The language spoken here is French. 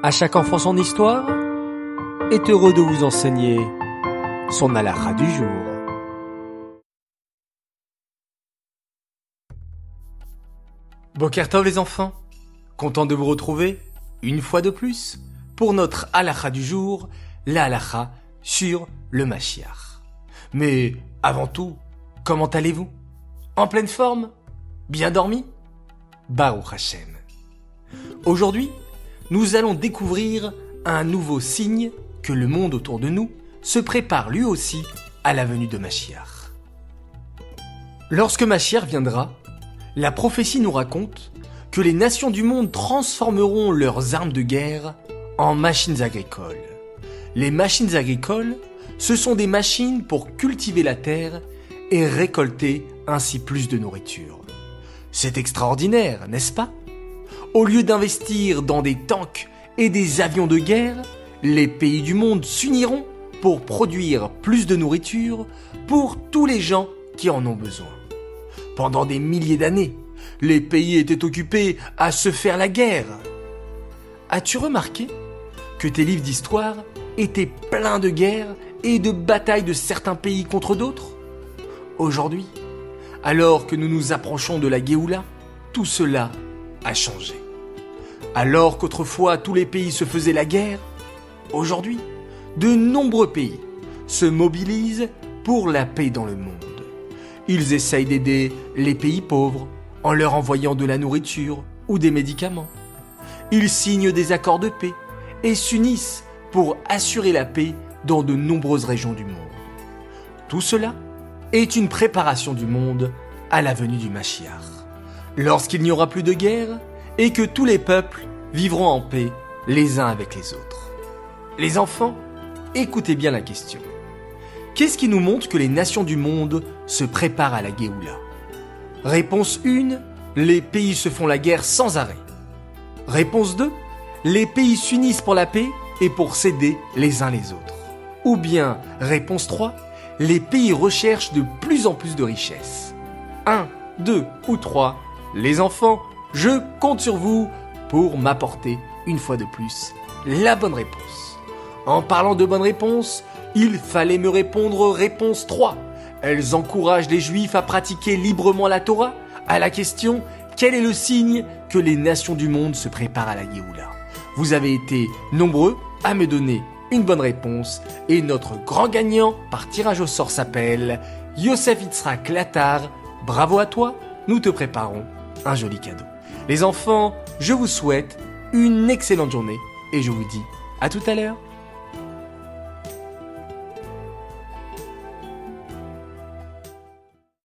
À chaque enfant son histoire est heureux de vous enseigner son halakha du jour. Bokertov les enfants, content de vous retrouver une fois de plus pour notre halakha du jour, la sur le Mashiach. Mais avant tout, comment allez-vous? En pleine forme? Bien dormi? Baruch Hashem. Aujourd'hui, nous allons découvrir un nouveau signe que le monde autour de nous se prépare lui aussi à la venue de Machiar. Lorsque Machiar viendra, la prophétie nous raconte que les nations du monde transformeront leurs armes de guerre en machines agricoles. Les machines agricoles, ce sont des machines pour cultiver la terre et récolter ainsi plus de nourriture. C'est extraordinaire, n'est-ce pas? Au lieu d'investir dans des tanks et des avions de guerre, les pays du monde s'uniront pour produire plus de nourriture pour tous les gens qui en ont besoin. Pendant des milliers d'années, les pays étaient occupés à se faire la guerre. As-tu remarqué que tes livres d'histoire étaient pleins de guerres et de batailles de certains pays contre d'autres? Aujourd'hui, alors que nous nous approchons de la Géoula, tout cela changé. Alors qu'autrefois tous les pays se faisaient la guerre, aujourd'hui, de nombreux pays se mobilisent pour la paix dans le monde. Ils essayent d'aider les pays pauvres en leur envoyant de la nourriture ou des médicaments. Ils signent des accords de paix et s'unissent pour assurer la paix dans de nombreuses régions du monde. Tout cela est une préparation du monde à la venue du Mashiach. Lorsqu'il n'y aura plus de guerre, et que tous les peuples vivront en paix les uns avec les autres. Les enfants, écoutez bien la question. Qu'est-ce qui nous montre que les nations du monde se préparent à la Géoula? Réponse 1, les pays se font la guerre sans arrêt. Réponse 2, les pays s'unissent pour la paix et pour s'aider les uns les autres. Ou bien, réponse 3, les pays recherchent de plus en plus de richesses. 1, 2 ou 3, les enfants, je compte sur vous pour m'apporter, une fois de plus, la bonne réponse. En parlant de bonne réponse, il fallait me répondre réponse 3. Elles encouragent les juifs à pratiquer librement la Torah à la question quel est le signe que les nations du monde se préparent à la Géoula? Vous avez été nombreux à me donner une bonne réponse et notre grand gagnant par tirage au sort s'appelle Yosef Itzrak Latar. Bravo à toi, nous te préparons un joli cadeau. Les enfants, je vous souhaite une excellente journée et je vous dis à tout à l'heure.